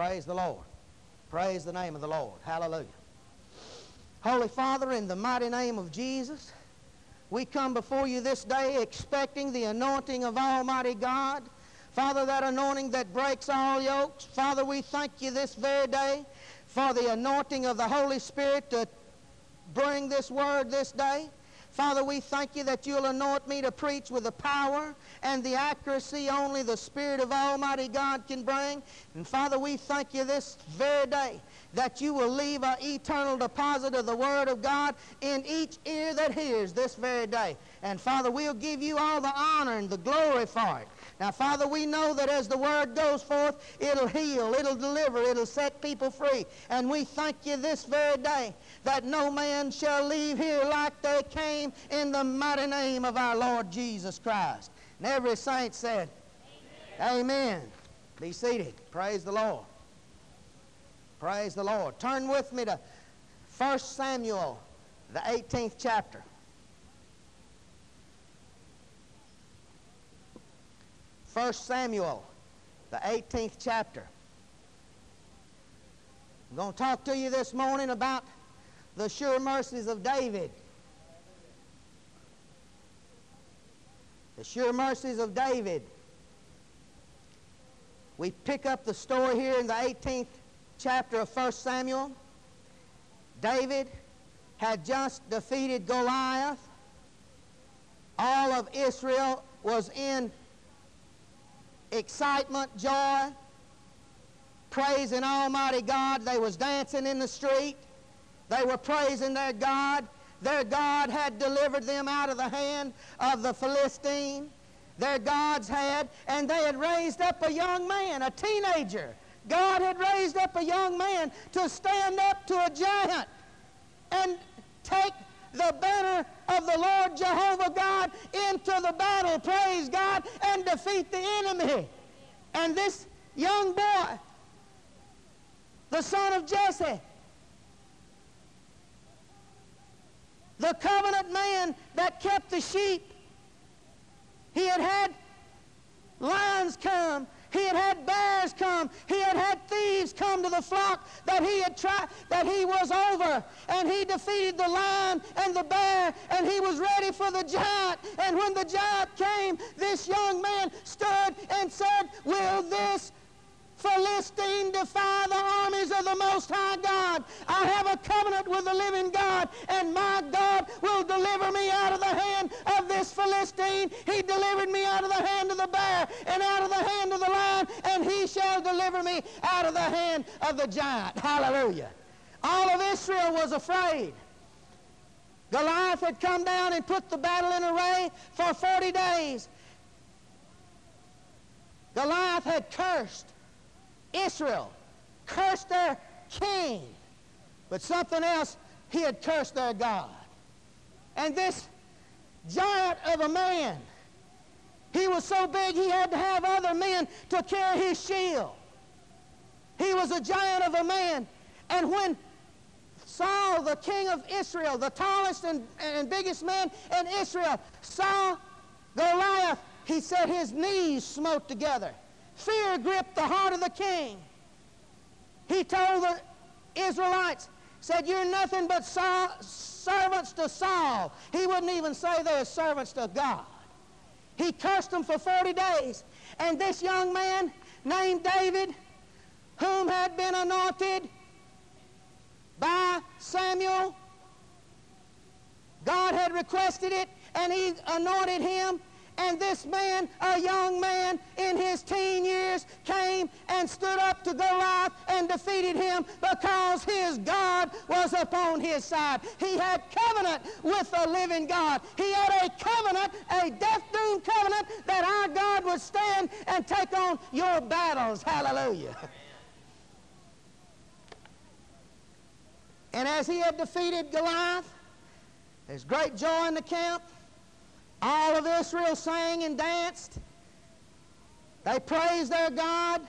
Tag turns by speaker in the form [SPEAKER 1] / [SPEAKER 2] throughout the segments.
[SPEAKER 1] Praise the Lord. Praise the name of the Lord. Hallelujah. Holy Father, in the mighty name of Jesus, we come before you this day expecting the anointing of Almighty God. Father, that anointing that breaks all yokes. Father, we thank you this very day for the anointing of the Holy Spirit to bring this word this day. Father, we thank you that you'll anoint me to preach with the power and the accuracy only the Spirit of Almighty God can bring. And Father, we thank you this very day that you will leave an eternal deposit of the Word of God in each ear that hears this very day. And Father, we'll give you all the honor and the glory for it. Now, Father, we know that as the Word goes forth, it'll heal, it'll deliver, it'll set people free. And we thank you this very day that no man shall leave here like they came in the mighty name of our Lord Jesus Christ. And every saint said, Amen. Amen. Be seated. Praise the Lord. Praise the Lord. Turn with me to 1 Samuel, the 18th chapter. First Samuel, the 18th chapter. I'm going to talk to you this morning about the sure mercies of David. The sure mercies of David. We pick up the story here in the 18th chapter of 1 Samuel. David had just defeated Goliath. All of Israel was in excitement, joy, praising Almighty God. They was dancing in the street. They were praising their God. Their God had delivered them out of the hand of the Philistine. Their gods had, and they had raised up a young man, a teenager. God had raised up a young man to stand up to a giant and take the banner of the Lord Jehovah God into the battle, praise God, and defeat the enemy. And this young boy, the son of Jesse, the covenant man that kept the sheep. He had had lions come. He had had bears come. He had had thieves come to the flock that he had tried, that he was over. And he defeated the lion and the bear, and he was ready for the giant. And when the giant came, this young man stood and said, Will this Philistine defy the armies of the Most High God. I have a covenant with the living God, and my God will deliver me out of the hand of this Philistine. He delivered me out of the hand of the bear and out of the hand of the lion, and he shall deliver me out of the hand of the giant. Hallelujah. All of Israel was afraid. Goliath had come down and put the battle in array for 40 days. Goliath had cursed Israel cursed their king, but something else, he had cursed their God. And this giant of a man, he was so big he had to have other men to carry his shield. He was a giant of a man. And when Saul, the king of Israel, the tallest and, and biggest man in Israel, saw Goliath, he said his knees smote together. Fear gripped the heart of the king. He told the Israelites, said, You're nothing but Saul, servants to Saul. He wouldn't even say they're servants to God. He cursed them for 40 days. And this young man named David, whom had been anointed by Samuel, God had requested it, and he anointed him and this man, a young man in his teen years, came and stood up to Goliath and defeated him because his God was upon his side. He had covenant with the living God. He had a covenant, a death doom covenant, that our God would stand and take on your battles. Hallelujah. And as he had defeated Goliath, there's great joy in the camp. All of Israel sang and danced. They praised their God.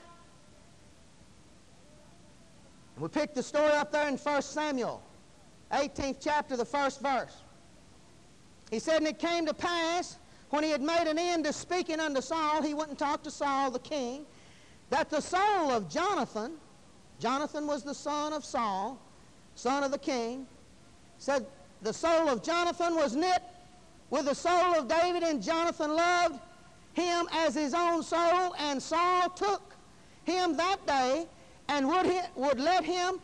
[SPEAKER 1] And we picked the story up there in 1 Samuel, 18th chapter, the first verse. He said, And it came to pass, when he had made an end of speaking unto Saul, he went and talked to Saul the king, that the soul of Jonathan Jonathan was the son of Saul, son of the king. Said the soul of Jonathan was knit with the soul of David, and Jonathan loved him as his own soul, and Saul took him that day and would, he, would let him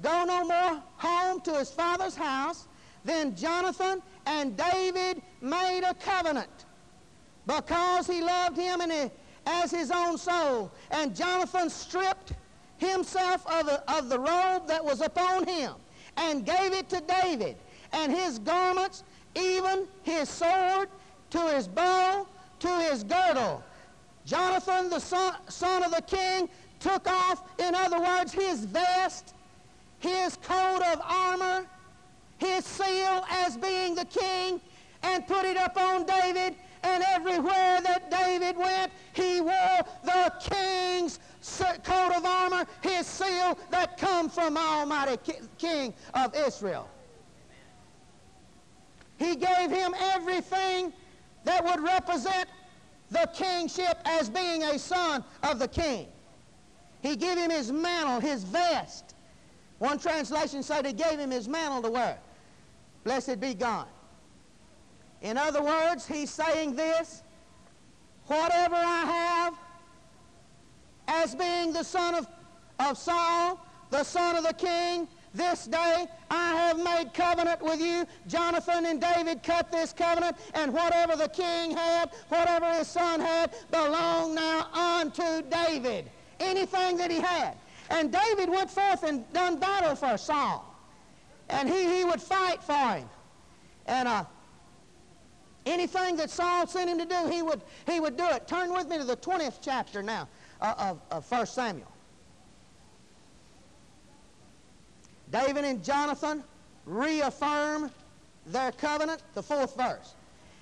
[SPEAKER 1] go no more home to his father's house. Then Jonathan and David made a covenant because he loved him and as his own soul. And Jonathan stripped himself of the, of the robe that was upon him and gave it to David, and his garments, even his sword, to his bow, to his girdle. Jonathan, the son, son of the king, took off, in other words, his vest, his coat of armor, his seal as being the king, and put it upon David, and everywhere that David went, he wore the king's coat of armor, his seal that come from Almighty King of Israel. He gave him everything that would represent the kingship as being a son of the king. He gave him his mantle, his vest. One translation said he gave him his mantle to wear. Blessed be God. In other words, he's saying this, whatever I have as being the son of, of Saul, the son of the king, this day I have made covenant with you. Jonathan and David cut this covenant, and whatever the king had, whatever his son had, belonged now unto David. Anything that he had. And David went forth and done battle for Saul. And he, he would fight for him. And uh, Anything that Saul sent him to do, he would, he would do it. Turn with me to the 20th chapter now uh, of, of 1 Samuel. David and Jonathan reaffirm their covenant, the fourth verse.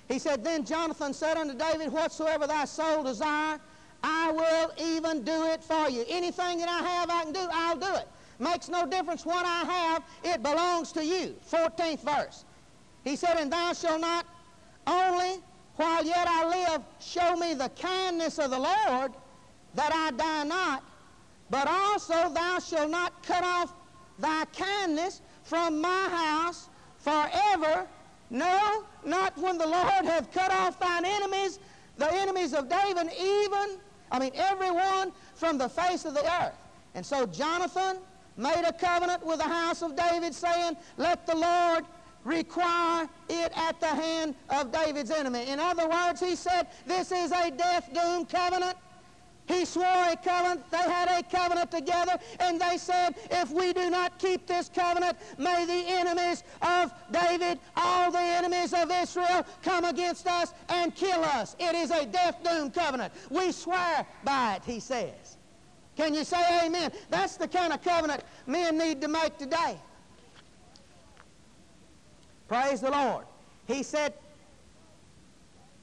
[SPEAKER 1] He said, Then Jonathan said unto David, Whatsoever thy soul desire, I will even do it for you. Anything that I have I can do, I'll do it. Makes no difference what I have, it belongs to you. 14th verse. He said, And thou shalt not only while yet I live, show me the kindness of the Lord, that I die not. But also thou shalt not cut off thy kindness from my house forever. No, not when the Lord hath cut off thine enemies, the enemies of David, even, I mean, everyone from the face of the earth. And so Jonathan made a covenant with the house of David, saying, Let the Lord require it at the hand of David's enemy. In other words, he said, this is a death-doomed covenant. He swore a covenant. They had a covenant together, and they said, if we do not keep this covenant, may the enemies of David, all the enemies of Israel, come against us and kill us. It is a death doom covenant. We swear by it, he says. Can you say amen? That's the kind of covenant men need to make today. Praise the Lord. He said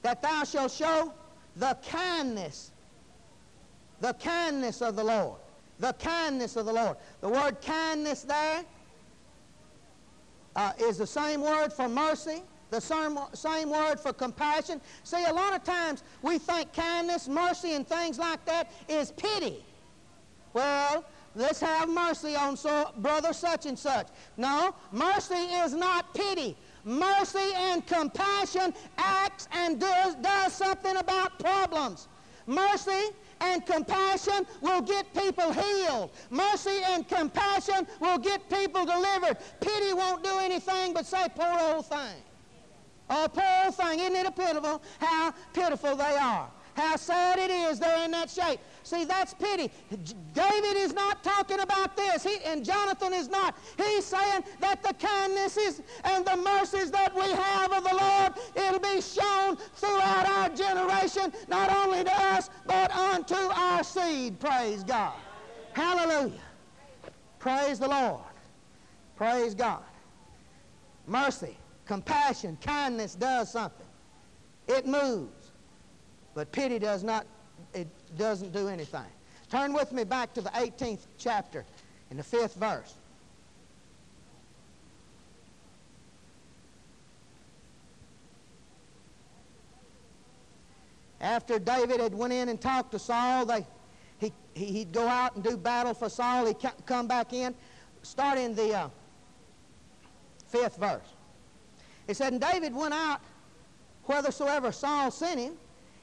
[SPEAKER 1] that thou shalt show the kindness, the kindness of the Lord. The kindness of the Lord. The word kindness there uh, is the same word for mercy, the same, same word for compassion. See, a lot of times we think kindness, mercy, and things like that is pity. Well, let's have mercy on so, brother such and such. No, mercy is not pity. Mercy and compassion acts and does, does something about problems. Mercy and compassion will get people healed. Mercy and compassion will get people delivered. Pity won't do anything but say, poor old thing. Oh, poor old thing. Isn't it a pitiful how pitiful they are? How sad it is they're in that shape. See, that's pity. David is not talking about this, he, and Jonathan is not. He's saying that the kindnesses and the mercies that we have of the Lord, it'll be shown throughout our generation, not only to us, but unto our seed. Praise God. Hallelujah. Praise the Lord. Praise God. Mercy, compassion, kindness does something. It moves. But pity does not, it doesn't do anything. Turn with me back to the 18th chapter in the fifth verse. After David had went in and talked to Saul, they, he, he, he'd go out and do battle for Saul. He'd come back in. Start in the uh, fifth verse. It said, And David went out whithersoever Saul sent him,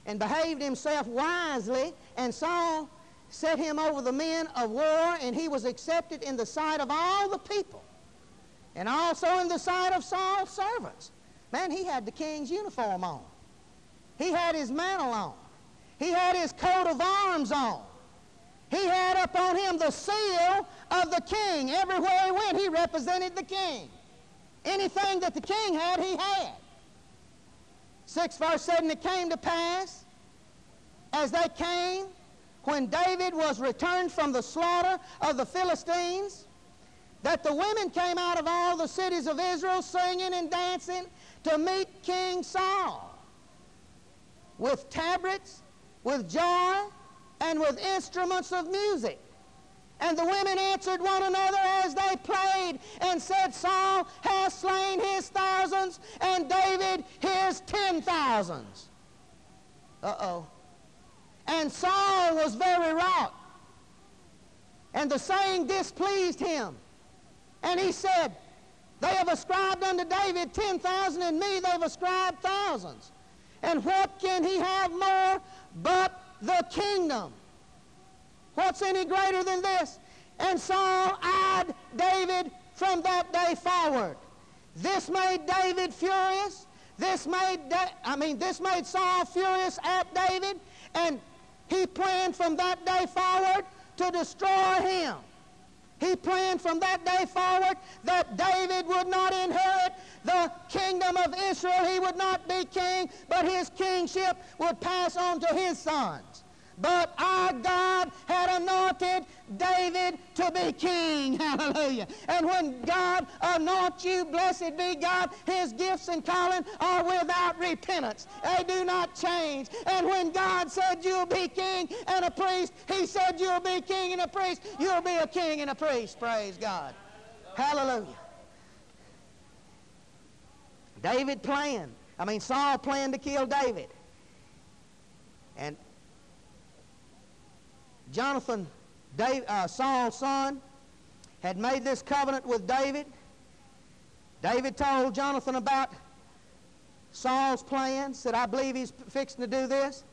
[SPEAKER 1] and behaved himself wisely, and Saul set him over the men of war, and he was accepted in the sight of all the people, and also in the sight of Saul's servants. Man, he had the king's uniform on. He had his mantle on. He had his coat of arms on. He had upon him the seal of the king. Everywhere he went, he represented the king. Anything that the king had, he had. Six verse 7, it came to pass, as they came, when David was returned from the slaughter of the Philistines, that the women came out of all the cities of Israel singing and dancing to meet King Saul with tabrets, with joy, and with instruments of music. And the women answered one another as they played and said, Saul has slain his thousands and David his ten thousands. Uh-oh. And Saul was very wroth. And the saying displeased him. And he said, They have ascribed unto David ten thousand, and me they've ascribed thousands. And what can he have more but the kingdom? What's any greater than this? And Saul eyed David from that day forward. This made David furious. This made, da- I mean, this made Saul furious at David, and he planned from that day forward to destroy him. He planned from that day forward that David would not inherit the kingdom of Israel. He would not be king, but his kingship would pass on to his sons. But our God had anointed David to be king. Hallelujah. And when God anoints you, blessed be God, his gifts and calling are without repentance. They do not change. And when God said you'll be king and a priest, he said you'll be king and a priest. You'll be a king and a priest. Praise God. Hallelujah. David planned. I mean, Saul planned to kill David. And Jonathan, uh, Saul's son, had made this covenant with David. David told Jonathan about Saul's plans, said, I believe he's fixing to do this.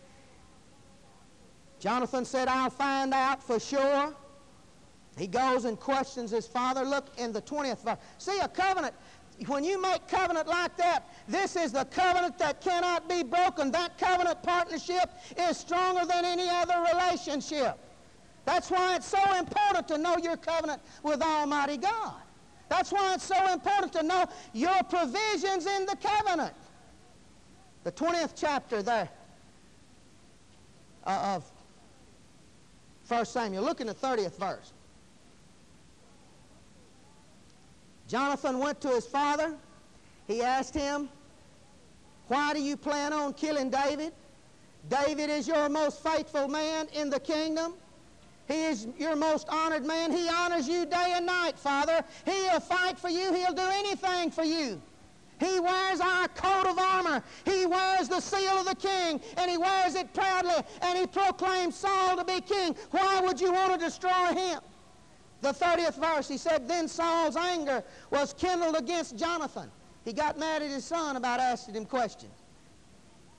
[SPEAKER 1] Jonathan said, I'll find out for sure. He goes and questions his father. Look in the 20th verse. See, a covenant, when you make covenant like that, this is the covenant that cannot be broken. That covenant partnership is stronger than any other relationship. That's why it's so important to know your covenant with Almighty God. That's why it's so important to know your provisions in the covenant. The 20th chapter there uh, of 1 Samuel. Look in the 30th verse. Jonathan went to his father. He asked him, Why do you plan on killing David? David is your most faithful man in the kingdom. He is your most honored man. He honors you day and night, Father. He'll fight for you. He'll do anything for you. He wears our coat of armor. He wears the seal of the king, and he wears it proudly, and he proclaims Saul to be king. Why would you want to destroy him? The 30th verse, he said, Then Saul's anger was kindled against Jonathan. He got mad at his son about asking him questions.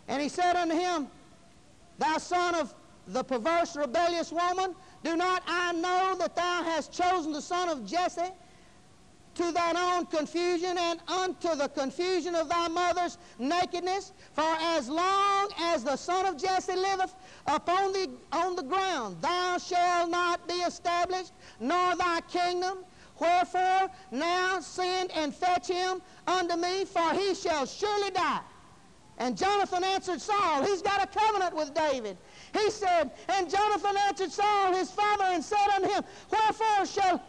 [SPEAKER 1] And he said unto him, Thou son of the perverse, rebellious woman, do not I know that thou hast chosen the son of Jesse to thine own confusion and unto the confusion of thy mother's nakedness? For as long as the son of Jesse liveth upon the, on the ground, thou shalt not be established, nor thy kingdom. Wherefore now send and fetch him unto me, for he shall surely die. And Jonathan answered Saul, he's got a covenant with David. He said, And Jonathan answered Saul his father and said unto him, Wherefore shall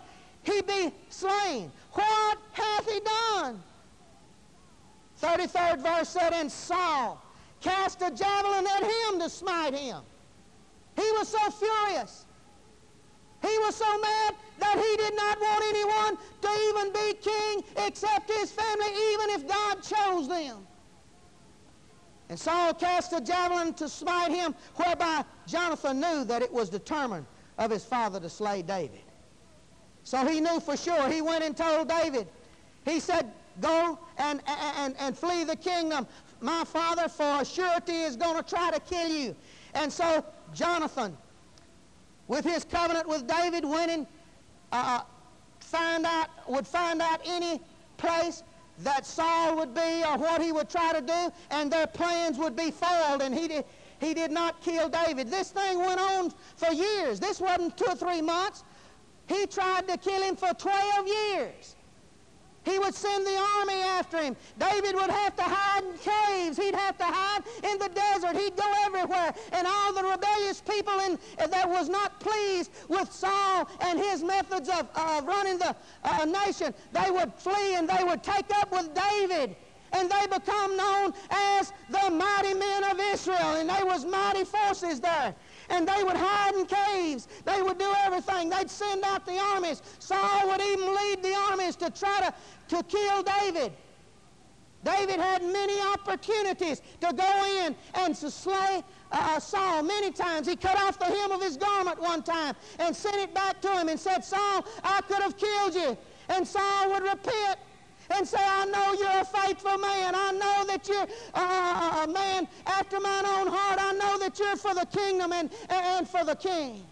[SPEAKER 1] he be slain? What hath he done? 33rd verse said, And Saul cast a javelin at him to smite him. He was so furious. He was so mad that he did not want anyone to even be king except his family, even if God chose them. And Saul cast a javelin to smite him, whereby Jonathan knew that it was determined of his father to slay David. So he knew for sure. He went and told David. He said, Go and, and, and flee the kingdom. My father, for a surety, is going to try to kill you. And so Jonathan, with his covenant with David, went and uh, find out, would find out any place that Saul would be or what he would try to do, and their plans would be foiled, and he did, he did not kill David. This thing went on for years. This wasn't two or three months. He tried to kill him for 12 years. He would send the army after him. David would have to hide in caves. He'd have to hide in the desert. He'd go everywhere. And all the rebellious people in, that was not pleased with Saul and his methods of, of running the uh, nation, they would flee and they would take up with David. And they become known as the mighty men of Israel. And they was mighty forces there and they would hide in caves. They would do everything. They'd send out the armies. Saul would even lead the armies to try to, to kill David. David had many opportunities to go in and to slay uh, Saul many times. He cut off the hem of his garment one time and sent it back to him and said, Saul, I could have killed you. And Saul would repent and say, I know you're a faithful man. I know that you're uh, a man after mine own heart. I know that you're for the kingdom and, and for the king.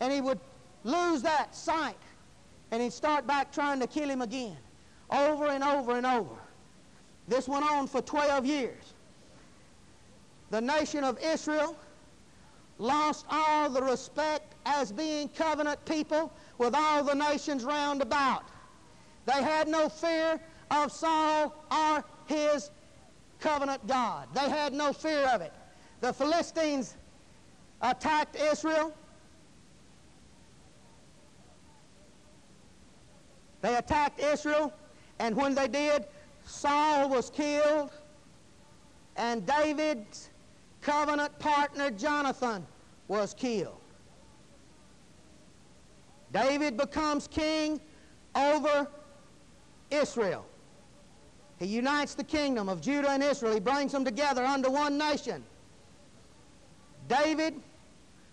[SPEAKER 1] And he would lose that sight. And he'd start back trying to kill him again. Over and over and over. This went on for 12 years. The nation of Israel lost all the respect as being covenant people with all the nations round about. They had no fear of Saul or his covenant God. They had no fear of it. The Philistines attacked Israel. They attacked Israel, and when they did, Saul was killed, and David's covenant partner Jonathan was killed. David becomes king over Israel. He unites the kingdom of Judah and Israel. He brings them together under one nation. David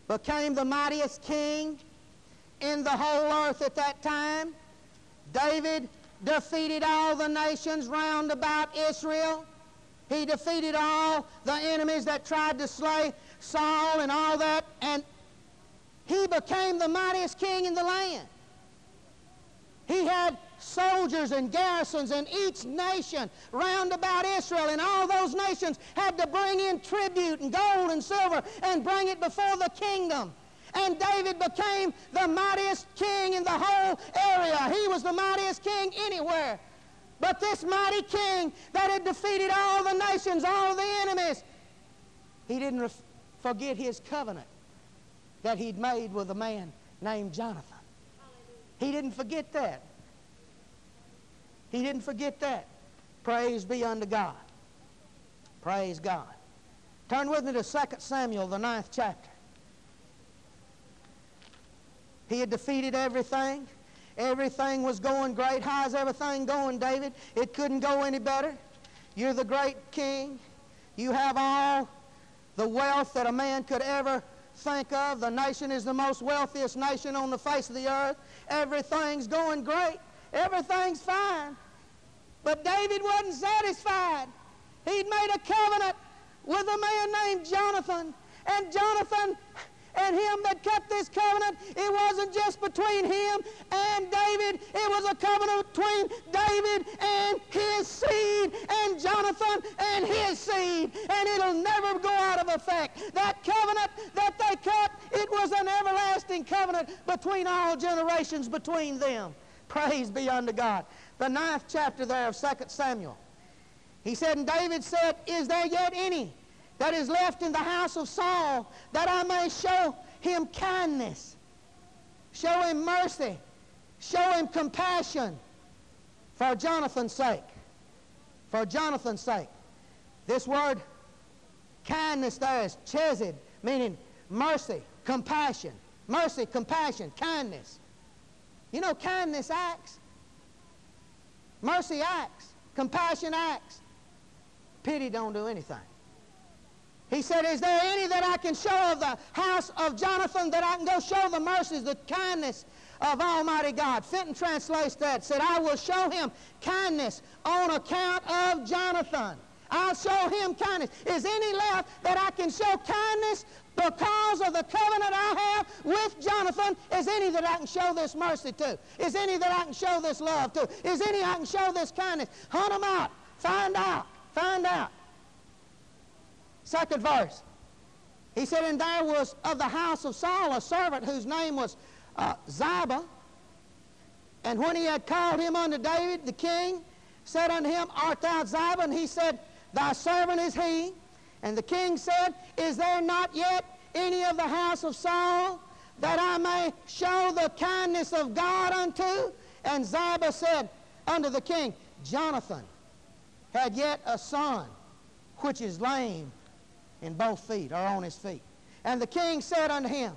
[SPEAKER 1] became the mightiest king in the whole earth at that time. David defeated all the nations round about Israel. He defeated all the enemies that tried to slay Saul and all that, and he became the mightiest king in the land. He had soldiers and garrisons in each nation round about Israel, and all those nations had to bring in tribute and gold and silver and bring it before the kingdom. And David became the mightiest king in the whole area. He was the mightiest king anywhere. But this mighty king that had defeated all the nations, all the enemies, he didn't forget his covenant that he'd made with a man named Jonathan. He didn't forget that. He didn't forget that. Praise be unto God. Praise God. Turn with me to 2 Samuel, the ninth chapter. He had defeated everything. Everything was going great. How's everything going, David? It couldn't go any better. You're the great king. You have all the wealth that a man could ever think of. The nation is the most wealthiest nation on the face of the earth. Everything's going great. Everything's fine. But David wasn't satisfied. He'd made a covenant with a man named Jonathan. And Jonathan and him that kept this covenant, it wasn't just between him and David. It was a covenant between David and his seed and Jonathan and his seed. And it'll never go out of effect. That covenant that they kept, it was an everlasting covenant between all generations between them. Praise be unto God. The ninth chapter there of 2 Samuel. He said, And David said, Is there yet any that is left in the house of Saul that I may show him kindness, show him mercy, show him compassion for Jonathan's sake? For Jonathan's sake. This word kindness there is chesed, meaning mercy, compassion. Mercy, compassion, kindness. You know, kindness acts, mercy acts, compassion acts. Pity don't do anything. He said, Is there any that I can show of the house of Jonathan that I can go show the mercies, the kindness of Almighty God? Fenton translates that, said, I will show him kindness on account of Jonathan. I'll show him kindness. Is any left that I can show kindness because of the covenant I have with Jonathan? Is any that I can show this mercy to? Is any that I can show this love to? Is any I can show this kindness? Hunt them out. Find out. Find out. Second verse. He said, And there was of the house of Saul a servant whose name was uh, Ziba. And when he had called him unto David, the king said unto him, Art thou Ziba? And he said, Thy servant is he. And the king said, Is there not yet any of the house of Saul that I may show the kindness of God unto? And Ziba said unto the king, Jonathan had yet a son, which is lame in both feet, or on his feet. And the king said unto him,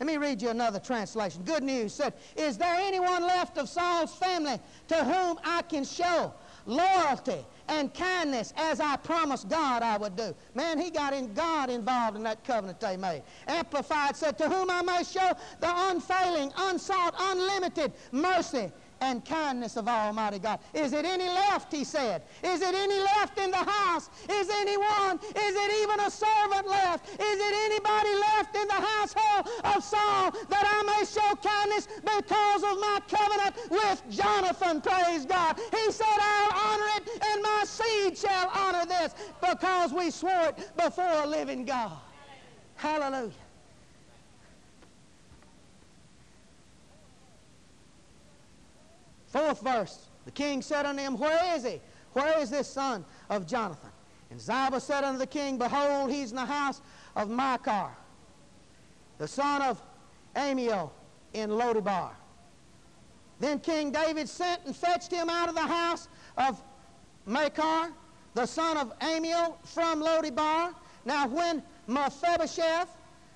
[SPEAKER 1] let me read you another translation. Good news said, Is there anyone left of Saul's family to whom I can show loyalty and kindness as I promised God I would do? Man, he got in God involved in that covenant they made. Amplified said, To whom I may show the unfailing, unsought, unlimited mercy and kindness of Almighty God. Is it any left, he said? Is it any left in the house? Is anyone? Is it even a servant left? Is it anybody left in the household of Saul that I may show kindness because of my covenant with Jonathan? Praise God. He said, I'll honor it, and my seed shall honor this because we swore it before a living God. Hallelujah. Fourth verse. The king said unto him, Where is he? Where is this son of Jonathan? And Ziba said unto the king, Behold, he's in the house of Machir, the son of Ammiel in Lodebar. Then King David sent and fetched him out of the house of Machir, the son of Ammiel, from Lodebar. Now when Mephibosheth,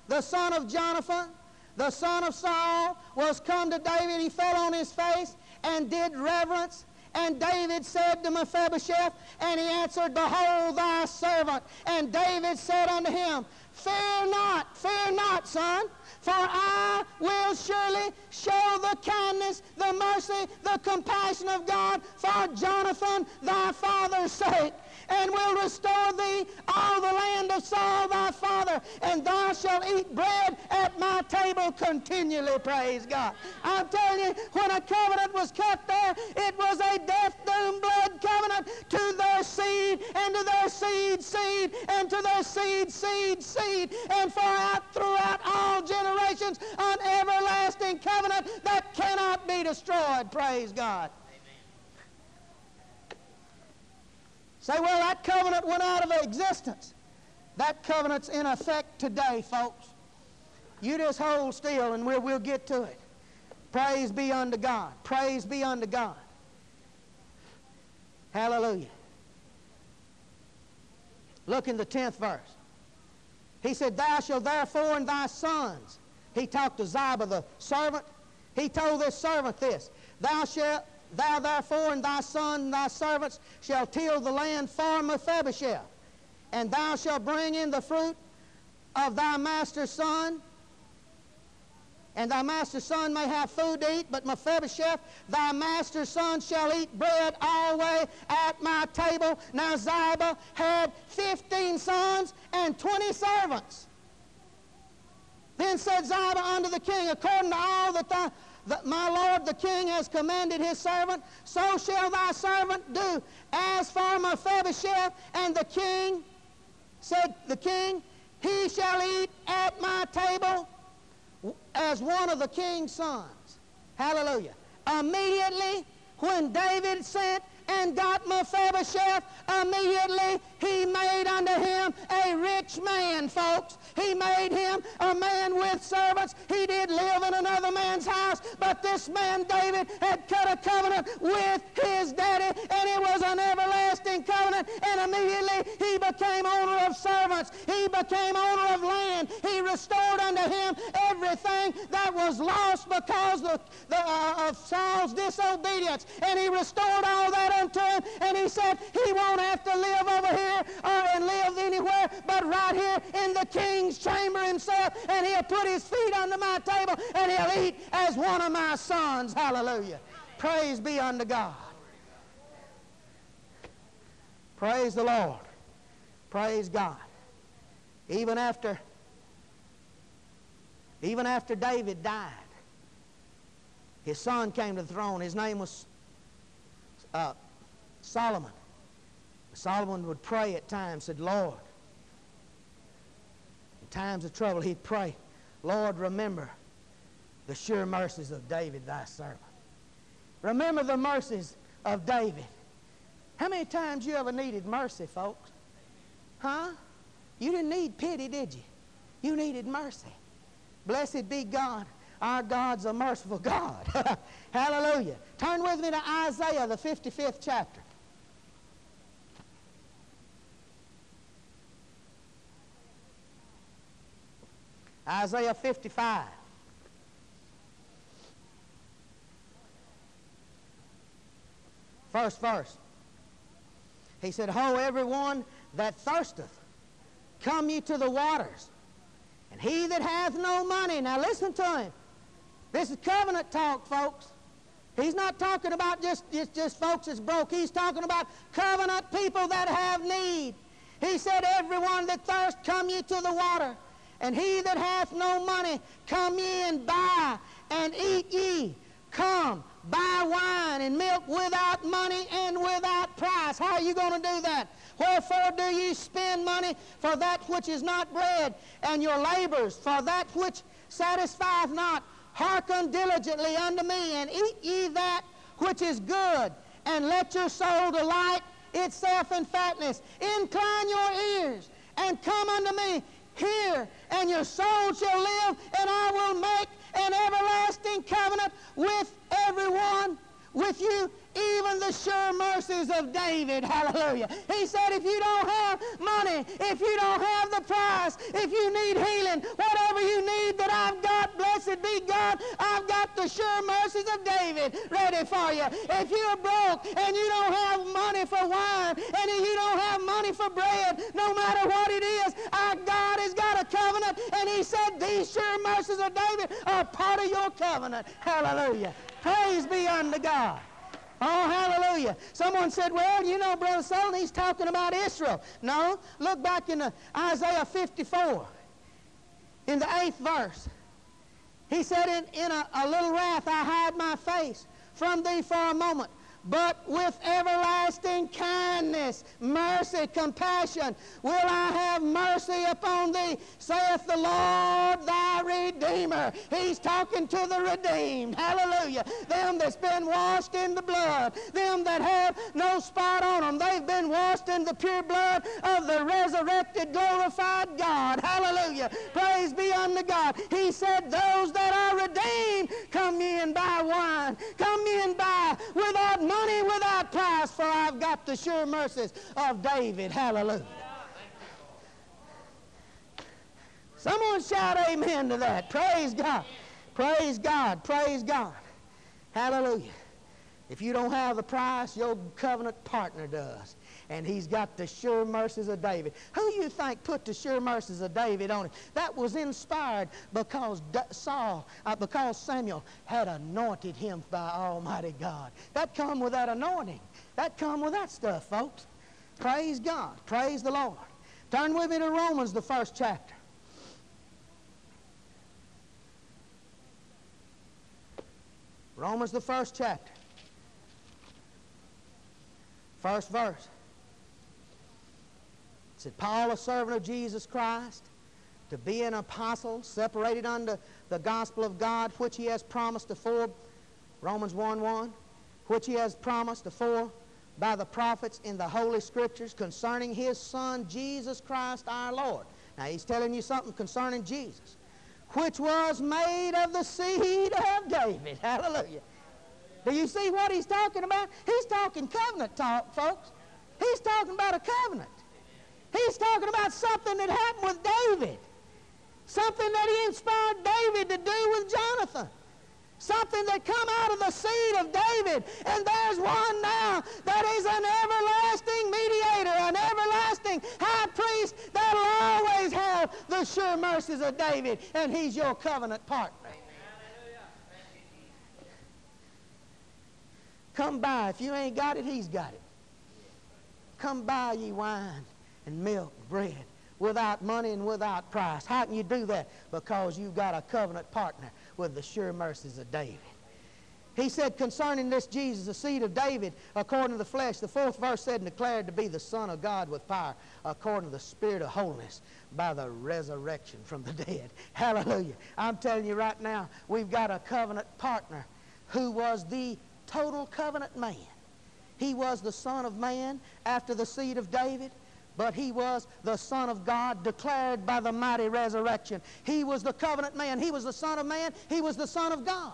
[SPEAKER 1] the son of Jonathan, the son of Saul, was come to David, he fell on his face and did reverence. And David said to Mephibosheth, and he answered, Behold thy servant. And David said unto him, Fear not, fear not, son, for I will surely show the kindness, the mercy, the compassion of God for Jonathan thy father's sake and will restore thee all the land of Saul thy father, and thou shalt eat bread table continually, praise God. I'm telling you, when a covenant was cut there, it was a death doom blood covenant to their seed, and to their seed seed, and to their seed seed seed, and for out throughout all generations, an everlasting covenant that cannot be destroyed, praise God. Say, well, that covenant went out of existence. That covenant's in effect today, folks. You just hold still and we'll, we'll get to it. Praise be unto God. Praise be unto God. Hallelujah. Look in the 10th verse. He said, Thou shalt therefore and thy sons. He talked to Ziba, the servant. He told this servant this Thou shalt Thou therefore and thy son and thy servants shall till the land for Mephibosheth, and thou shalt bring in the fruit of thy master's son, and thy master's son may have food to eat, but Mephibosheth, thy master's son, shall eat bread always at my table. Now Ziba had fifteen sons and twenty servants. Then said Ziba unto the king, according to all that thou that my Lord the king has commanded his servant, so shall thy servant do. As for Mephibosheth and the king, said the king, he shall eat at my table as one of the king's sons. Hallelujah. Immediately when David sent and got Mephibosheth, immediately he made unto him a rich man folks. He made him a man with servants. He did live in another man's house, but this man, David, had cut a covenant with his daddy, and it was an everlasting covenant, and immediately he became owner of servants. He became owner of land. He restored unto him everything that was lost because the, uh, of Saul's disobedience, and he restored all that unto him, and he said he won't have to live over here or and live anywhere but right here in the king's chamber himself, and he'll put his feet under my table, and he'll eat as one of my sons. Hallelujah. Praise be unto God. Praise the Lord. Praise God. Even after, even after David died, his son came to the throne. His name was uh, Solomon. Solomon would pray at times, said, Lord, times of trouble, he'd pray, Lord, remember the sure mercies of David, thy servant. Remember the mercies of David. How many times you ever needed mercy, folks? Huh? You didn't need pity, did you? You needed mercy. Blessed be God. Our God's a merciful God. Hallelujah. Turn with me to Isaiah, the 55th chapter. Isaiah 55. First verse. He said, Ho, everyone that thirsteth, come ye to the waters. And he that hath no money, now listen to him. This is covenant talk, folks. He's not talking about just, just, just folks that's broke. He's talking about covenant people that have need. He said, Everyone that thirst, come ye to the water. And he that hath no money, come ye and buy and eat ye. Come, buy wine and milk without money and without price. How are you going to do that? Wherefore do ye spend money for that which is not bread, and your labors for that which satisfieth not? Hearken diligently unto me, and eat ye that which is good, and let your soul delight itself in fatness. Incline your ears, and come unto me. Hear, and your soul shall live, and I will make an everlasting covenant with everyone, with you, even the sure mercies of David. Hallelujah. He said, if you don't have money, if you don't have the price, if you need healing, whatever you need that I've got, blessed be God, I've got the sure mercies of David ready for you. If you're broke and you don't have money for wine and you don't have money for bread, no matter what it is, our God has got a covenant and he said these sure mercies of David are part of your covenant. Hallelujah. Praise be unto God. Oh, hallelujah. Someone said, well, you know, Brother Sutherlin, he's talking about Israel. No, look back in Isaiah 54, in the eighth verse. He said, in, in a, a little wrath I hide my face from thee for a moment but with everlasting kindness, mercy, compassion will I have mercy upon thee, saith the Lord thy Redeemer. He's talking to the redeemed. Hallelujah. Them that's been washed in the blood, them that have no spot on them, they've been washed in the pure blood of the resurrected, glorified God. Hallelujah. Praise be unto God. He said, Those that are redeemed, come in buy wine. Come in buy without money without price, for I've got the sure mercies of David. Hallelujah. Someone shout amen to that. Praise God. Praise God. Praise God. Hallelujah. If you don't have the price, your covenant partner does and he's got the sure mercies of David. Who you think put the sure mercies of David on him? That was inspired because Saul, uh, because Samuel had anointed him by Almighty God. That come with that anointing. That come with that stuff, folks. Praise God. Praise the Lord. Turn with me to Romans, the first chapter. Romans, the first chapter. First verse said, Paul, a servant of Jesus Christ, to be an apostle, separated unto the gospel of God, which he has promised afore, Romans 1 1, which he has promised afore by the prophets in the Holy Scriptures concerning his Son, Jesus Christ our Lord. Now he's telling you something concerning Jesus, which was made of the seed of David. Hallelujah. Do you see what he's talking about? He's talking covenant talk, folks. He's talking about a covenant. He's talking about something that happened with David. Something that he inspired David to do with Jonathan. Something that come out of the seed of David. And there's one now that is an everlasting mediator, an everlasting high priest that'll always have the sure mercies of David. And he's your covenant partner. Come buy. If you ain't got it, he's got it. Come buy, ye wine and milk, bread, without money and without price. How can you do that? Because you've got a covenant partner with the sure mercies of David. He said concerning this Jesus, the seed of David, according to the flesh, the fourth verse said, and declared to be the Son of God with power, according to the Spirit of holiness, by the resurrection from the dead. Hallelujah. I'm telling you right now, we've got a covenant partner who was the total covenant man. He was the Son of Man after the seed of David but he was the Son of God declared by the mighty resurrection. He was the covenant man. He was the Son of Man. He was the Son of God.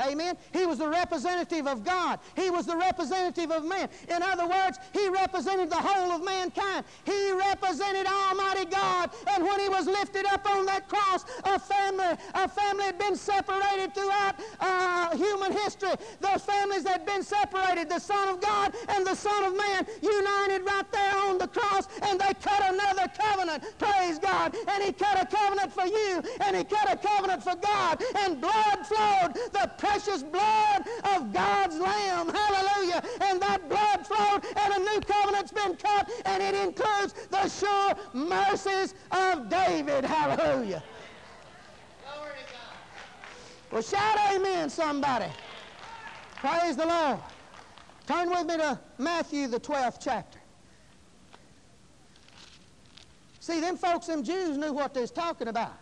[SPEAKER 1] Amen. He was the representative of God. He was the representative of man. In other words, he represented the whole of mankind. He represented Almighty God. And when he was lifted up on that cross, a family, a family had been separated throughout uh, human history. Those families that had been separated, the Son of God and the Son of Man, united right there on the cross, and they cut another covenant. Praise God. And he cut a covenant for you, and he cut a covenant for God, and blood flowed. The precious blood of God's Lamb. Hallelujah. And that blood flowed, and a new covenant's been cut, and it includes the sure mercies of David. Hallelujah. Well, shout amen, somebody. Praise the Lord. Turn with me to Matthew, the 12th chapter. See, them folks, them Jews knew what they was talking about.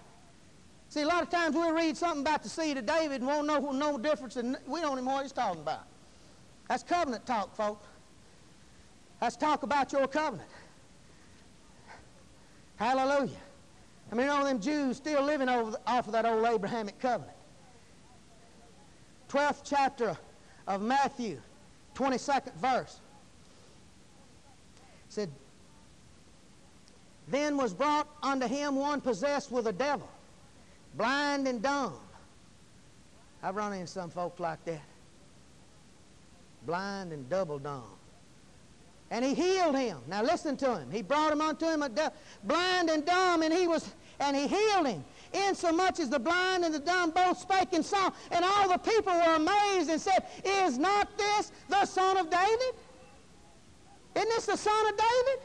[SPEAKER 1] See, a lot of times we read something about the seed of David and won't know no difference, and we don't even know what he's talking about. That's covenant talk, folks. That's talk about your covenant. Hallelujah. I mean, all them Jews still living over off of that old Abrahamic covenant. 12th chapter of Matthew, 22nd verse. said, Then was brought unto him one possessed with a devil blind and dumb. I've run into some folks like that. Blind and double dumb. And he healed him. Now listen to him. He brought him unto him a blind and dumb, and he was and he healed him. Insomuch as the blind and the dumb both spake and saw, and all the people were amazed and said, Is not this the son of David? Isn't this the son of David?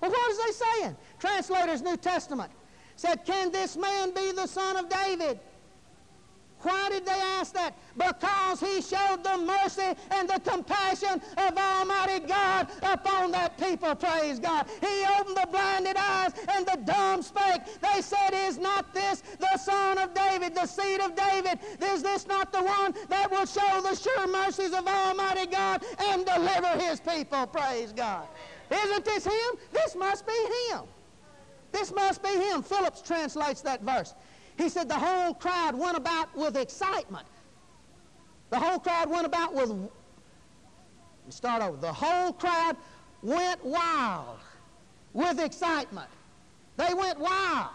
[SPEAKER 1] Well, what is they saying? Translators, New Testament said, Can this man be the son of David? Why did they ask that? Because he showed the mercy and the compassion of Almighty God upon that people, praise God. He opened the blinded eyes and the dumb spake. They said, Is not this the son of David, the seed of David? Is this not the one that will show the sure mercies of Almighty God and deliver his people, praise God? Isn't this him? This must be him. This must be him. Phillips translates that verse. He said the whole crowd went about with excitement. The whole crowd went about with, start over. The whole crowd went wild with excitement. They went wild.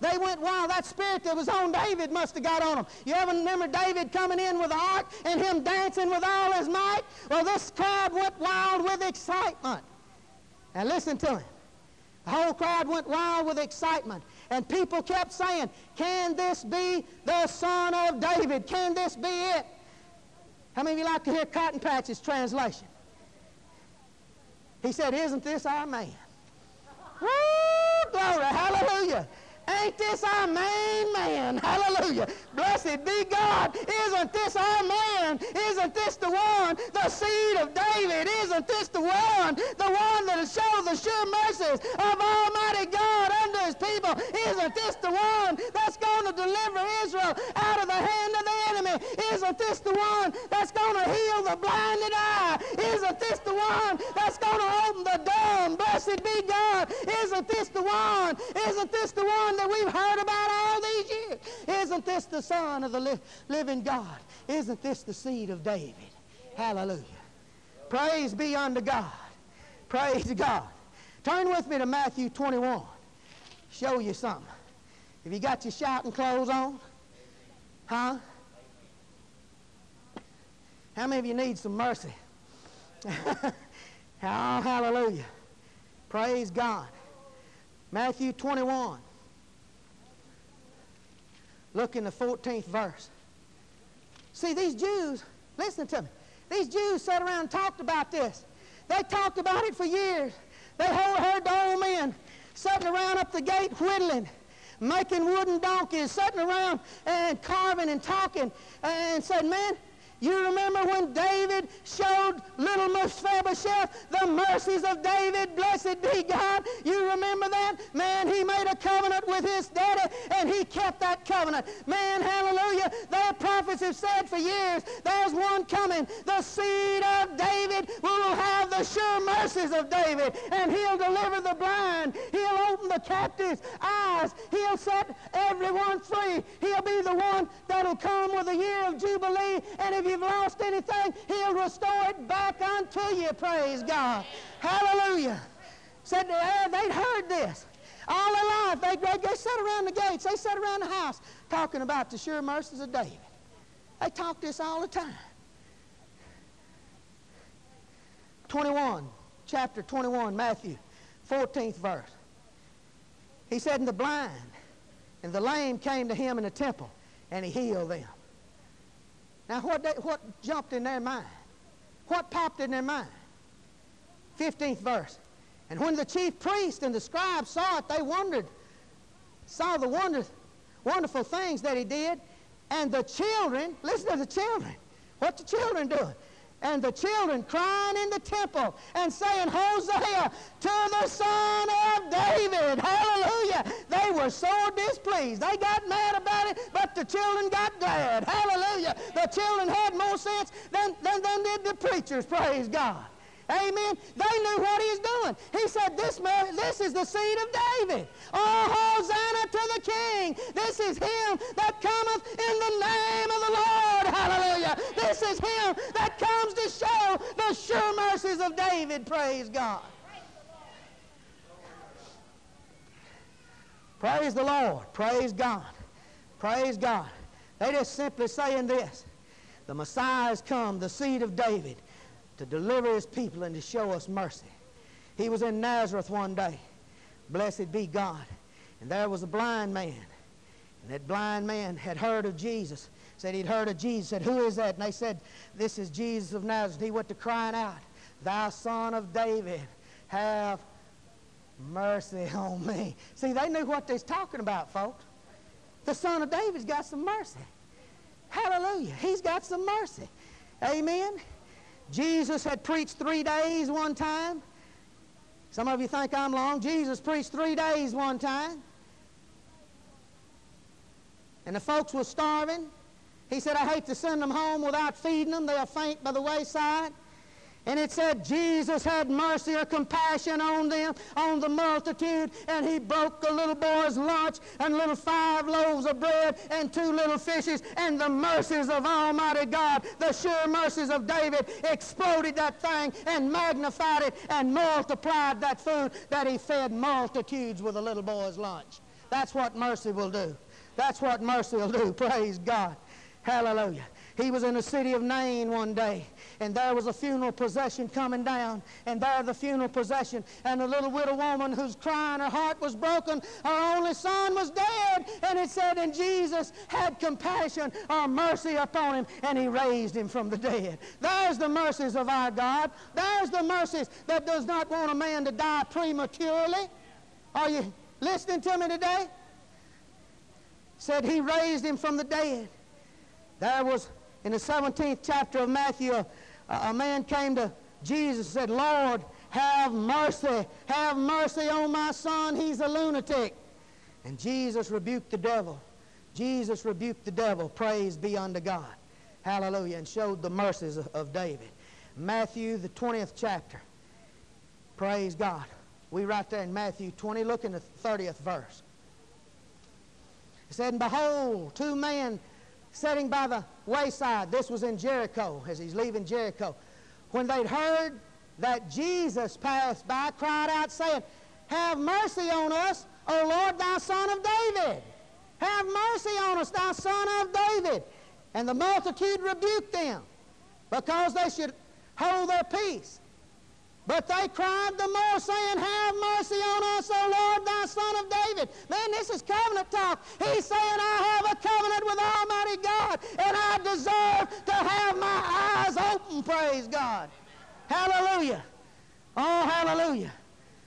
[SPEAKER 1] They went wild. That spirit that was on David must have got on them. You ever remember David coming in with the ark and him dancing with all his might? Well, this crowd went wild with excitement. Now listen to him. The whole crowd went wild with excitement. And people kept saying, Can this be the son of David? Can this be it? How many of you like to hear Cotton Patch's translation? He said, Isn't this our man? Woo! Glory, hallelujah. Ain't this our main man? Hallelujah. Blessed be God. Isn't this our man? Isn't this the one, the seed of David? Isn't this the one, the one that will show the sure mercies of Almighty God unto his people? Isn't this the one that's going to deliver Israel out of the hand of the enemy? Isn't this the one that's going to heal the blinded eye? Isn't this the one that's going to open the dumb? Blessed be God. Isn't this the one? Isn't this the one that we've heard about all these years? Isn't this the Son of the li- living God? Isn't this the seed of David? Hallelujah. Praise be unto God. Praise God. Turn with me to Matthew 21. Show you something. Have you got your shouting clothes on? Huh? How many of you need some mercy? oh, hallelujah. Praise God. Matthew 21. Look in the 14th verse. See, these Jews, listen to me. These Jews sat around and talked about this. They talked about it for years. They heard the old men sitting around up the gate whittling, making wooden donkeys, sitting around and carving and talking, and said, man, you remember when David showed little Mephibosheth the mercies of David? Blessed be God. You remember that? Man, he made a covenant with his daddy, and he kept that covenant. Man, hallelujah. Their prophets have said for years, there's one coming. The seed of David who will have the sure mercies of David, and he'll deliver the blind. He'll open the captives' eyes. He'll set everyone free. He'll be the one that'll come with a year of Jubilee, and if you've lost anything, he'll restore it back unto you, praise God. Hallelujah. Said they'd heard this. All their life, they, they, they sat around the gates, they sat around the house talking about the sure mercies of David. They talk this all the time. 21, chapter 21, Matthew, 14th verse. He said, And the blind and the lame came to him in the temple, and he healed them. Now, what, they, what jumped in their mind? What popped in their mind? 15th verse. And when the chief priest and the scribes saw it, they wondered, saw the wonder, wonderful things that he did. And the children, listen to the children. What the children doing? and the children crying in the temple and saying, Hosanna to the Son of David. Hallelujah. They were so displeased. They got mad about it, but the children got glad. Hallelujah. Children had more sense than, than, than did the preachers. Praise God. Amen. They knew what he's doing. He said, this, man, this is the seed of David. Oh, Hosanna to the King. This is him that cometh in the name of the Lord. Hallelujah. This is him that comes to show the sure mercies of David. Praise God. Praise the Lord. Praise God. Praise God. They just simply saying this. The Messiah has come, the seed of David to deliver his people and to show us mercy. He was in Nazareth one day. Blessed be God. And there was a blind man. And that blind man had heard of Jesus. Said he'd heard of Jesus. Said, Who is that? And they said, This is Jesus of Nazareth. He went to crying out, Thou son of David, have mercy on me. See, they knew what they was talking about, folks. The son of David's got some mercy. Hallelujah. He's got some mercy. Amen. Jesus had preached three days one time. Some of you think I'm long. Jesus preached three days one time. And the folks were starving. He said, I hate to send them home without feeding them. They'll faint by the wayside. And it said Jesus had mercy or compassion on them, on the multitude, and he broke the little boy's lunch and little five loaves of bread and two little fishes, and the mercies of Almighty God, the sure mercies of David, exploded that thing and magnified it and multiplied that food that he fed multitudes with a little boy's lunch. That's what mercy will do. That's what mercy will do. Praise God. Hallelujah. He was in the city of Nain one day, and there was a funeral procession coming down, and there the funeral procession, and the little widow woman who's crying, her heart was broken, her only son was dead, and it said, and Jesus had compassion or mercy upon him, and he raised him from the dead. There's the mercies of our God. There's the mercies that does not want a man to die prematurely. Are you listening to me today? Said he raised him from the dead. There was in the 17th chapter of Matthew, a, a man came to Jesus and said, Lord, have mercy. Have mercy on my son. He's a lunatic. And Jesus rebuked the devil. Jesus rebuked the devil. Praise be unto God. Hallelujah. And showed the mercies of, David. Matthew, the 20th chapter. Praise God. We right there in Matthew 20, look in the 30th verse. It said, And behold, two men sitting by the wayside. This was in Jericho, as he's leaving Jericho. When they'd heard that Jesus passed by, cried out, saying, Have mercy on us, O Lord, thou son of David. Have mercy on us, thou son of David. And the multitude rebuked them because they should hold their peace. But they cried the more, saying, Have mercy on us, O Lord, thy son of David. Man, this is covenant talk. He's saying, I have a covenant with Almighty God, and I deserve to have my eyes open, praise God. Hallelujah. Oh, hallelujah.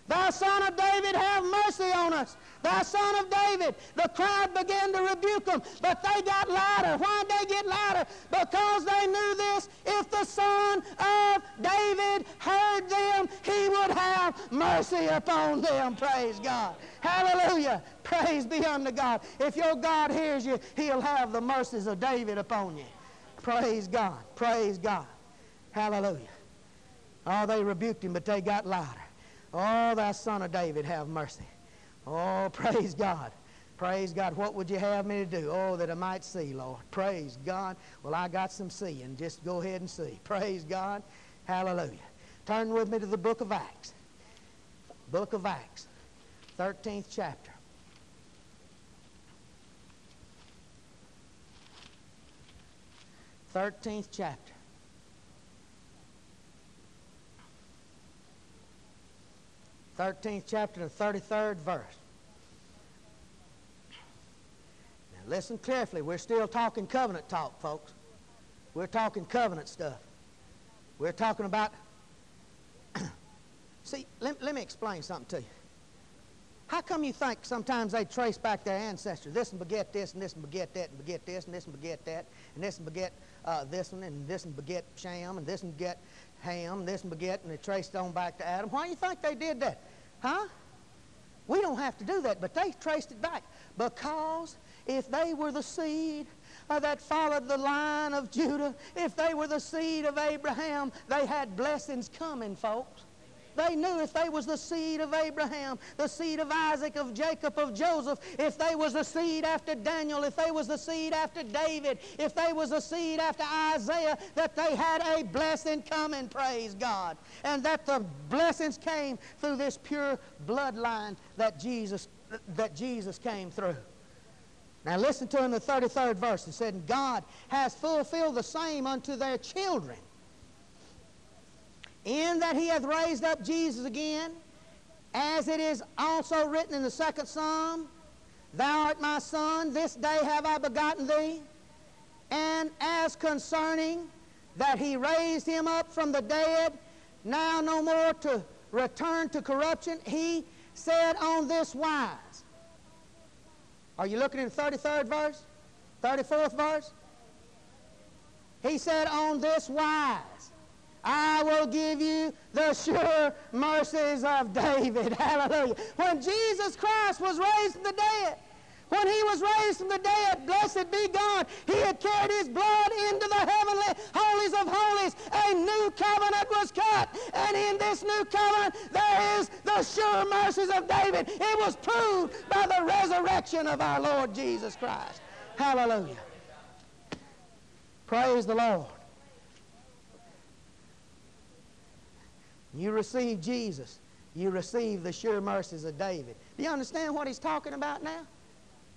[SPEAKER 1] Thou son of David, have mercy on us. Thou son of David. The crowd began to rebuke them, but they got louder. Why did they get louder? Because they knew this. If the son of David heard them, he would have mercy upon them. Praise God. Hallelujah. Praise be unto God. If your God hears you, he'll have the mercies of David upon you. Praise God. Praise God. Hallelujah. Oh, they rebuked him, but they got louder. Oh, thou son of David, have mercy. Oh, praise God. Praise God. What would you have me to do? Oh, that I might see, Lord. Praise God. Well, I got some seeing. Just go ahead and see. Praise God. Hallelujah. Turn with me to the book of Acts. Book of Acts, 13th chapter. Thirteenth chapter. 13th chapter, the 33rd verse. Now listen carefully. We're still talking covenant talk, folks. We're talking covenant stuff. We're talking about. See, let, let me explain something to you. How come you think sometimes they trace back their ancestors? This and beget this, and this and beget that, and beget this, and this and beget that, and this and beget uh, this one, and this and beget Shem, and this and beget Ham, this and beget, and they traced on back to Adam. Why do you think they did that? Huh? We don't have to do that, but they traced it back. Because if they were the seed uh, that followed the line of Judah, if they were the seed of Abraham, they had blessings coming, folks. They knew if they was the seed of Abraham, the seed of Isaac, of Jacob, of Joseph, if they was the seed after Daniel, if they was the seed after David, if they was the seed after Isaiah, that they had a blessing coming, praise God. And that the blessings came through this pure bloodline that Jesus, that Jesus came through. Now listen to in the 33rd verse. It said, God has fulfilled the same unto their children in that he hath raised up Jesus again, as it is also written in the second psalm, Thou art my son, this day have I begotten thee. And as concerning that he raised him up from the dead, now no more to return to corruption, he said on this wise. Are you looking in the 33rd verse? 34th verse? He said on this wise. I will give you the sure mercies of David. Hallelujah. When Jesus Christ was raised from the dead, when he was raised from the dead, blessed be God, he had carried his blood into the heavenly holies of holies. A new covenant was cut. And in this new covenant, there is the sure mercies of David. It was proved by the resurrection of our Lord Jesus Christ. Hallelujah. Praise the Lord. You receive Jesus. You receive the sure mercies of David. Do you understand what he's talking about now?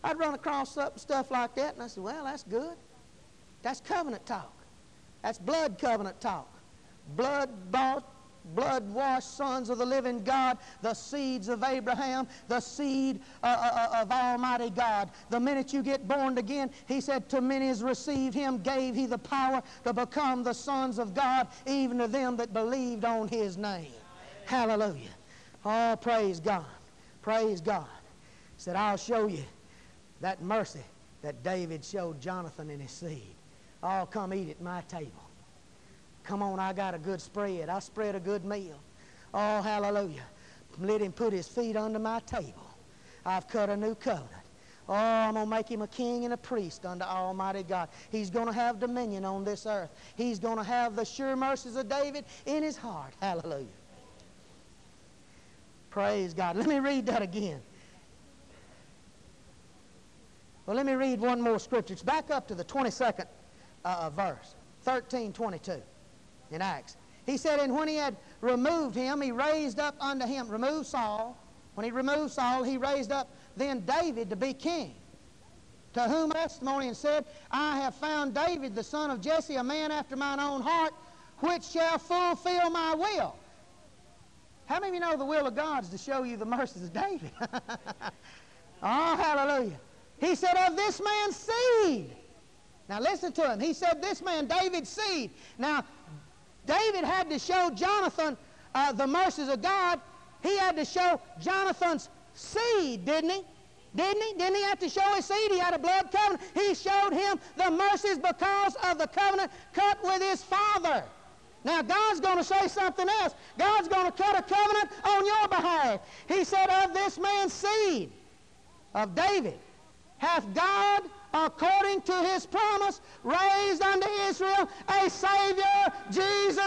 [SPEAKER 1] I'd run across stuff like that, and I said, well, that's good. That's covenant talk. That's blood covenant talk. Blood bought blood washed sons of the living God, the seeds of Abraham, the seed uh, uh, uh, of Almighty God. The minute you get born again, he said, To many as received him, gave he the power to become the sons of God, even to them that believed on his name. Hallelujah. Oh, praise God. Praise God. He said, I'll show you that mercy that David showed Jonathan and his seed. Oh, come eat at my table. Come on, I got a good spread. I spread a good meal. Oh, hallelujah. Let him put his feet under my table. I've cut a new covenant. Oh, I'm going to make him a king and a priest unto Almighty God. He's going to have dominion on this earth. He's going to have the sure mercies of David in his heart. Hallelujah. Praise God. Let me read that again. Well, let me read one more scripture. It's back up to the 22nd uh, verse, 1322 in Acts. He said, And when he had removed him, he raised up unto him, removed Saul. When he removed Saul, he raised up then David to be king. To whom testimony and said, I have found David, the son of Jesse, a man after mine own heart, which shall fulfill my will. How many of you know the will of God is to show you the mercies of David? oh, hallelujah. He said, Of this man's seed. Now listen to him. He said, This man, David's seed. Now, David had to show Jonathan uh, the mercies of God. He had to show Jonathan's seed, didn't he? Didn't he? Didn't he have to show his seed? He had a blood covenant. He showed him the mercies because of the covenant cut with his father. Now, God's going to say something else. God's going to cut a covenant on your behalf. He said, Of this man's seed, of David, hath God, according to his promise, raised unto Israel a Savior,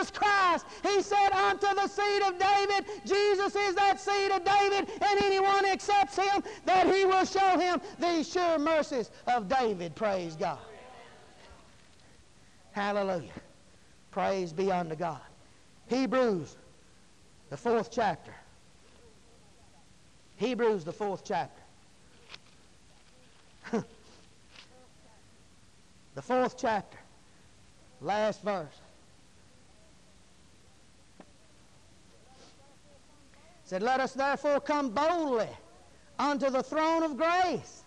[SPEAKER 1] Jesus Christ. He said, Unto the seed of David, Jesus is that seed of David, and anyone accepts him, that he will show him these sure mercies of David. Praise God. Hallelujah. Praise be unto God. Hebrews, the fourth chapter. Hebrews, the fourth chapter. the fourth chapter, last verse. Said, Let us therefore come boldly unto the throne of grace,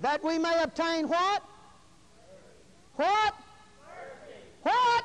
[SPEAKER 1] that we may obtain what? What? What?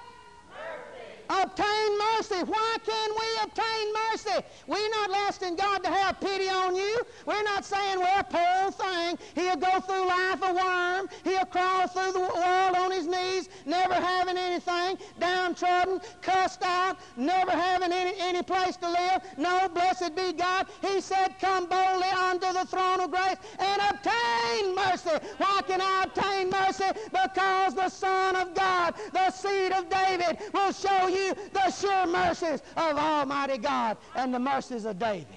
[SPEAKER 1] Obtain mercy. Why can we obtain mercy? We're not asking God to have pity on you. We're not saying, well, poor thing, he'll go through life a worm. He'll crawl through the world on his knees, never having anything, downtrodden, cussed out, never having any, any place to live. No, blessed be God. He said, come boldly unto the throne of grace and obtain mercy. Why can I obtain mercy? Because the Son of God, the seed of David, will show you you the sure mercies of Almighty God and the mercies of David.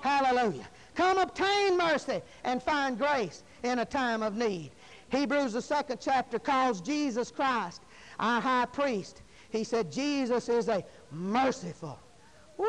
[SPEAKER 1] Hallelujah. Come obtain mercy and find grace in a time of need. Hebrews, the second chapter, calls Jesus Christ our high priest. He said Jesus is a merciful, woo,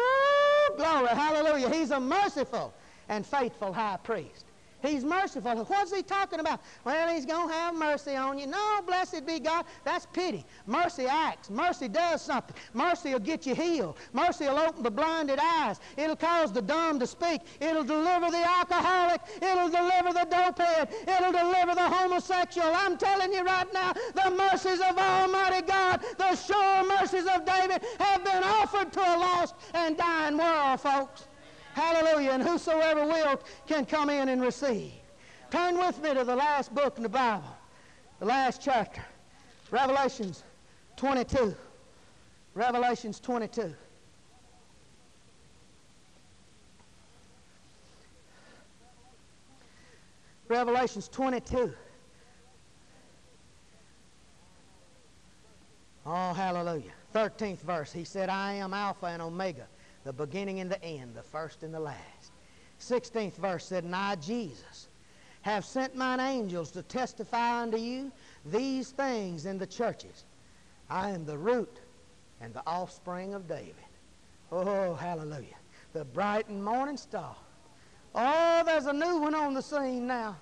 [SPEAKER 1] glory, hallelujah. He's a merciful and faithful high priest. He's merciful. What's he talking about? Well, he's going to have mercy on you. No, blessed be God. That's pity. Mercy acts. Mercy does something. Mercy will get you healed. Mercy will open the blinded eyes. It'll cause the dumb to speak. It'll deliver the alcoholic. It'll deliver the dopehead. It'll deliver the homosexual. I'm telling you right now, the mercies of Almighty God, the sure mercies of David have been offered to a lost and dying world, folks. Hallelujah. And whosoever will can come in and receive. Turn with me to the last book in the Bible, the last chapter, Revelations 22. Revelations 22. Revelations 22. Oh, hallelujah. 13th verse. He said, I am Alpha and Omega, the beginning and the end, the first and the last. 16th verse said, And I, Jesus, have sent mine angels to testify unto you these things in the churches. I am the root and the offspring of David. Oh, hallelujah. The bright and morning star. Oh, there's a new one on the scene now.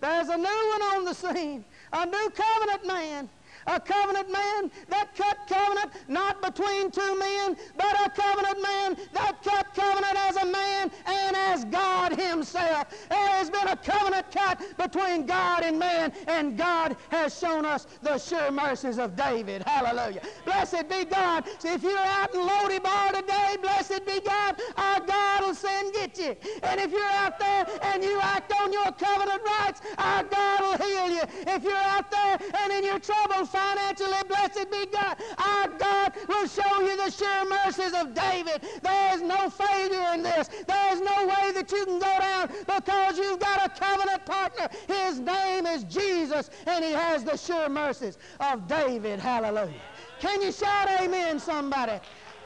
[SPEAKER 1] There's a new one on the scene. A new covenant man a covenant man that cut covenant not between two men, but a covenant man that cut covenant as a man and as God himself. There has been a covenant cut between God and man, and God has shown us the sure mercies of David. Hallelujah. Blessed be God. See, if you're out in Lo-debar today, blessed be God, our God will send get you. And if you're out there and you act on your covenant rights, our God will heal you. If you're out there and in your trouble financially, blessed be God. Our God will show you the sure mercies of David. There is no failure in this. There is no way that you can go down because you've got a covenant partner. His name is Jesus, and he has the sure mercies of David. Hallelujah. Can you shout amen, somebody?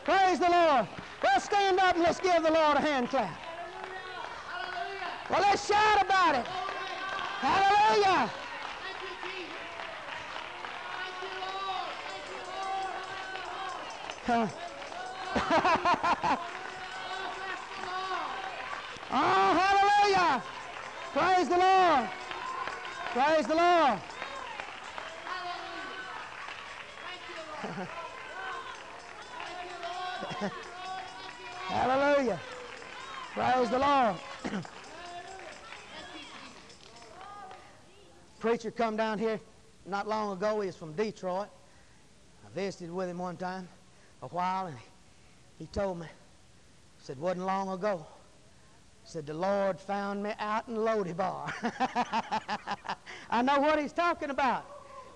[SPEAKER 1] Praise the Lord. Let's stand up and let's give the Lord a hand clap. hallelujah Well, let's shout about it. Hallelujah. oh, hallelujah. Praise the Lord. Praise the Lord. Hallelujah. Praise the Lord. Preacher come down here not long ago. He was from Detroit. I visited with him one time, a while, and he told me, said, wasn't long ago. Said, the Lord found me out in Bar. I know what he's talking about.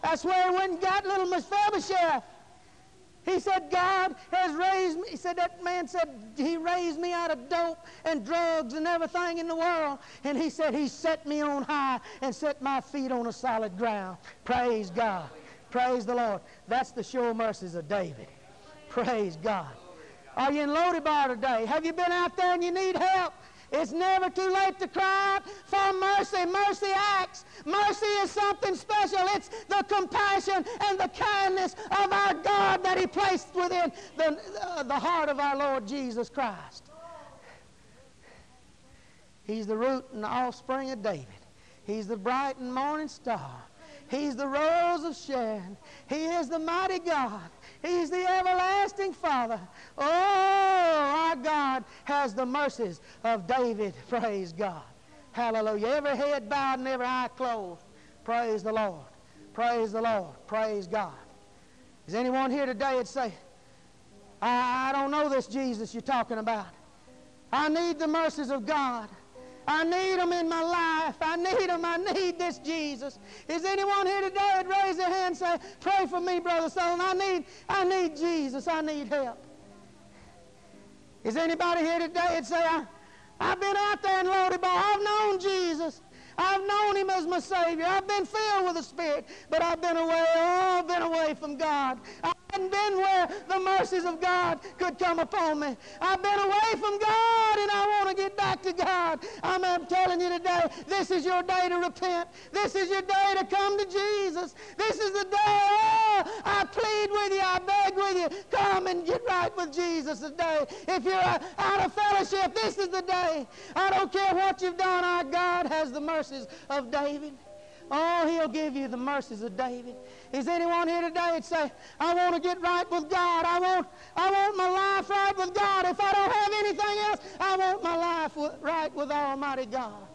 [SPEAKER 1] That's where he went and got little Mephibosheth. He said, God has raised me. He said, that man said, he raised me out of dope and drugs and everything in the world. And he said, he set me on high and set my feet on a solid ground. Praise God. Praise the Lord. That's the sure mercies of David. Praise God. Are you in Bar today? Have you been out there and you need help? It's never too late to cry out for mercy. Mercy acts. Mercy is something special. It's the compassion and the kindness of our God that He placed within the, uh, the heart of our Lord Jesus Christ. He's the root and the offspring of David. He's the bright and morning star. He's the rose of Sharon. He is the mighty God. He's the everlasting Father. Oh, our God has the mercies of David. Praise God. Hallelujah. Every head bowed and every eye closed. Praise the Lord. Praise the Lord. Praise God. Is anyone here today that say, I, I don't know this Jesus you're talking about. I need the mercies of God. I need them in my life. I need them. I need this Jesus. Is anyone here today that raise their hand and say, pray for me, Brother Son. I need, I need Jesus. I need help. Is anybody here today that say, I, I've been out there in but I've known Jesus. I've known him as my Savior. I've been filled with the Spirit, but I've been away, oh, I've been away from God. I hadn't been where the mercies of God could come upon me. I've been away from God and I want to get back to God. I'm, I'm telling you today, this is your day to repent. This is your day to come to Jesus. This is the day, oh, I plead with you, I beg with you, come and get right with Jesus today. If you're out of fellowship, this is the day. I don't care what you've done, our God has the mercies of David. Oh, he'll give you the mercies of David. Is anyone here today that say, I want to get right with God. I want, I want my life right with God. If I don't have anything else, I want my life with, right with Almighty God.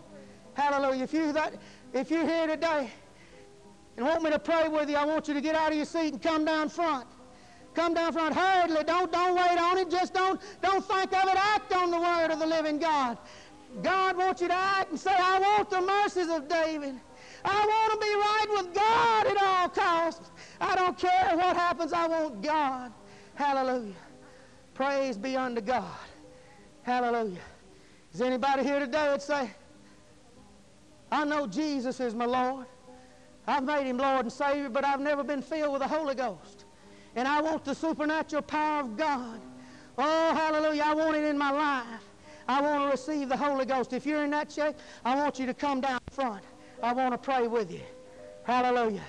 [SPEAKER 1] Hallelujah. If, you that, if you're here today and want me to pray with you, I want you to get out of your seat and come down front. Come down front hurriedly. Don't, don't wait on it. Just don't, don't think of it. Act on the word of the living God. God wants you to act and say, I want the mercies of David. I want to be right with God at all costs. I don't care what happens. I want God. Hallelujah. Praise be unto God. Hallelujah. Is anybody here today that say, I know Jesus is my Lord. I've made him Lord and Savior, but I've never been filled with the Holy Ghost. And I want the supernatural power of God. Oh, hallelujah. I want it in my life. I want to receive the Holy Ghost. If you're in that shape, I want you to come down front. I want to pray with you. Hallelujah.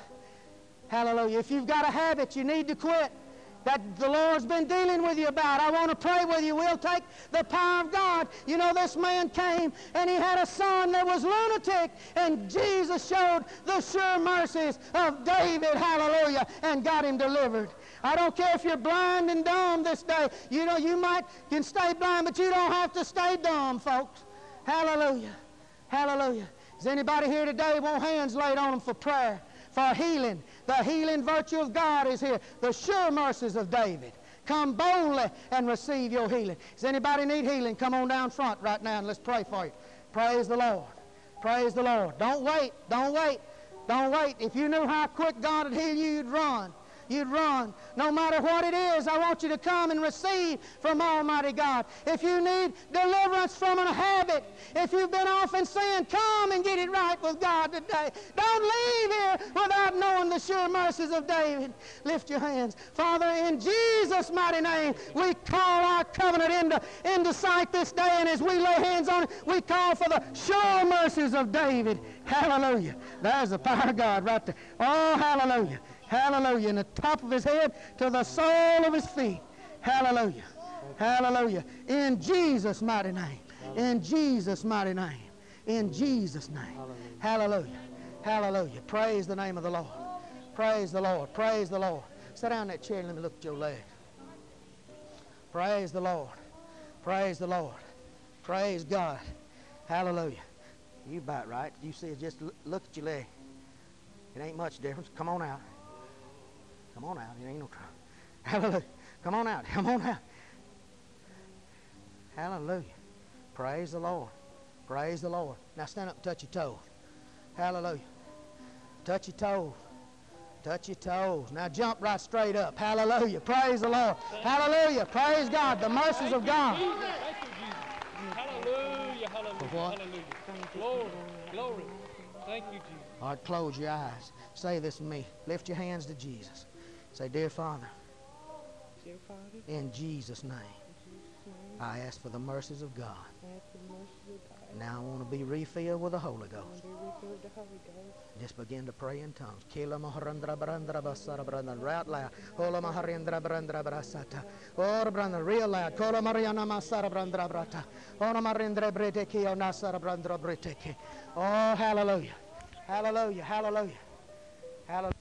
[SPEAKER 1] Hallelujah. If you've got a habit you need to quit that the Lord's been dealing with you about, I want to pray with you. We'll take the power of God. You know, this man came and he had a son that was lunatic, and Jesus showed the sure mercies of David. Hallelujah. And got him delivered. I don't care if you're blind and dumb this day. You know, you might can stay blind, but you don't have to stay dumb, folks. Hallelujah. Hallelujah. Is anybody here today want hands laid on them for prayer, for healing? The healing virtue of God is here. The sure mercies of David. Come boldly and receive your healing. Does anybody need healing? Come on down front right now and let's pray for you. Praise the Lord. Praise the Lord. Don't wait. Don't wait. Don't wait. If you knew how quick God would heal you, you'd run. You'd run. No matter what it is, I want you to come and receive from Almighty God. If you need deliverance from a habit, if you've been off in sin, come and get it right with God today. Don't leave here without knowing the sure mercies of David. Lift your hands. Father, in Jesus' mighty name, we call our covenant into, into sight this day, and as we lay hands on it, we call for the sure mercies of David. Hallelujah. There's the power of God right there. Oh, hallelujah. Hallelujah. In the top of his head to the sole of his feet. Hallelujah. Hallelujah. In Jesus' mighty name. In Jesus' mighty name. In Jesus' name. Hallelujah. Hallelujah. Praise the name of the Lord. Praise the Lord. Praise the Lord. Sit down in that chair and let me look at your leg. Praise the Lord. Praise the Lord. Praise God. Hallelujah. You about right. You see, just look at your leg. It ain't much difference. Come on out. Come on out. It ain't no trouble. Hallelujah. Come on out. Come on out. Hallelujah. Praise the Lord. Praise the Lord. Now stand up and touch your toes. Hallelujah. Touch your toes. Touch your toes. Now jump right straight up. Hallelujah. Praise the Lord. Hallelujah. Praise God. The mercies of God.
[SPEAKER 2] Hallelujah. Hallelujah. Hallelujah. Glory. Glory. Thank you, Jesus.
[SPEAKER 1] All right, close your eyes. Say this with me. Lift your hands to Jesus. Say, Dear Father,
[SPEAKER 3] Dear Father,
[SPEAKER 1] in Jesus' name,
[SPEAKER 3] in Jesus' name,
[SPEAKER 1] I ask for the mercies of God.
[SPEAKER 3] I ask for the mercy of God.
[SPEAKER 1] Now I want to be refilled with the Holy Ghost.
[SPEAKER 3] want to be refilled with the Holy Ghost.
[SPEAKER 1] Just begin to pray in tongues. Kila maharandra barandra basara brandra. Right loud. Ola maharandra barandra brasata. Or brandra real loud. Kola mariana masara brandra brata. Ona marindra brete ki o nasara brandra brete. Oh, hallelujah. Hallelujah. Hallelujah. Hallelujah.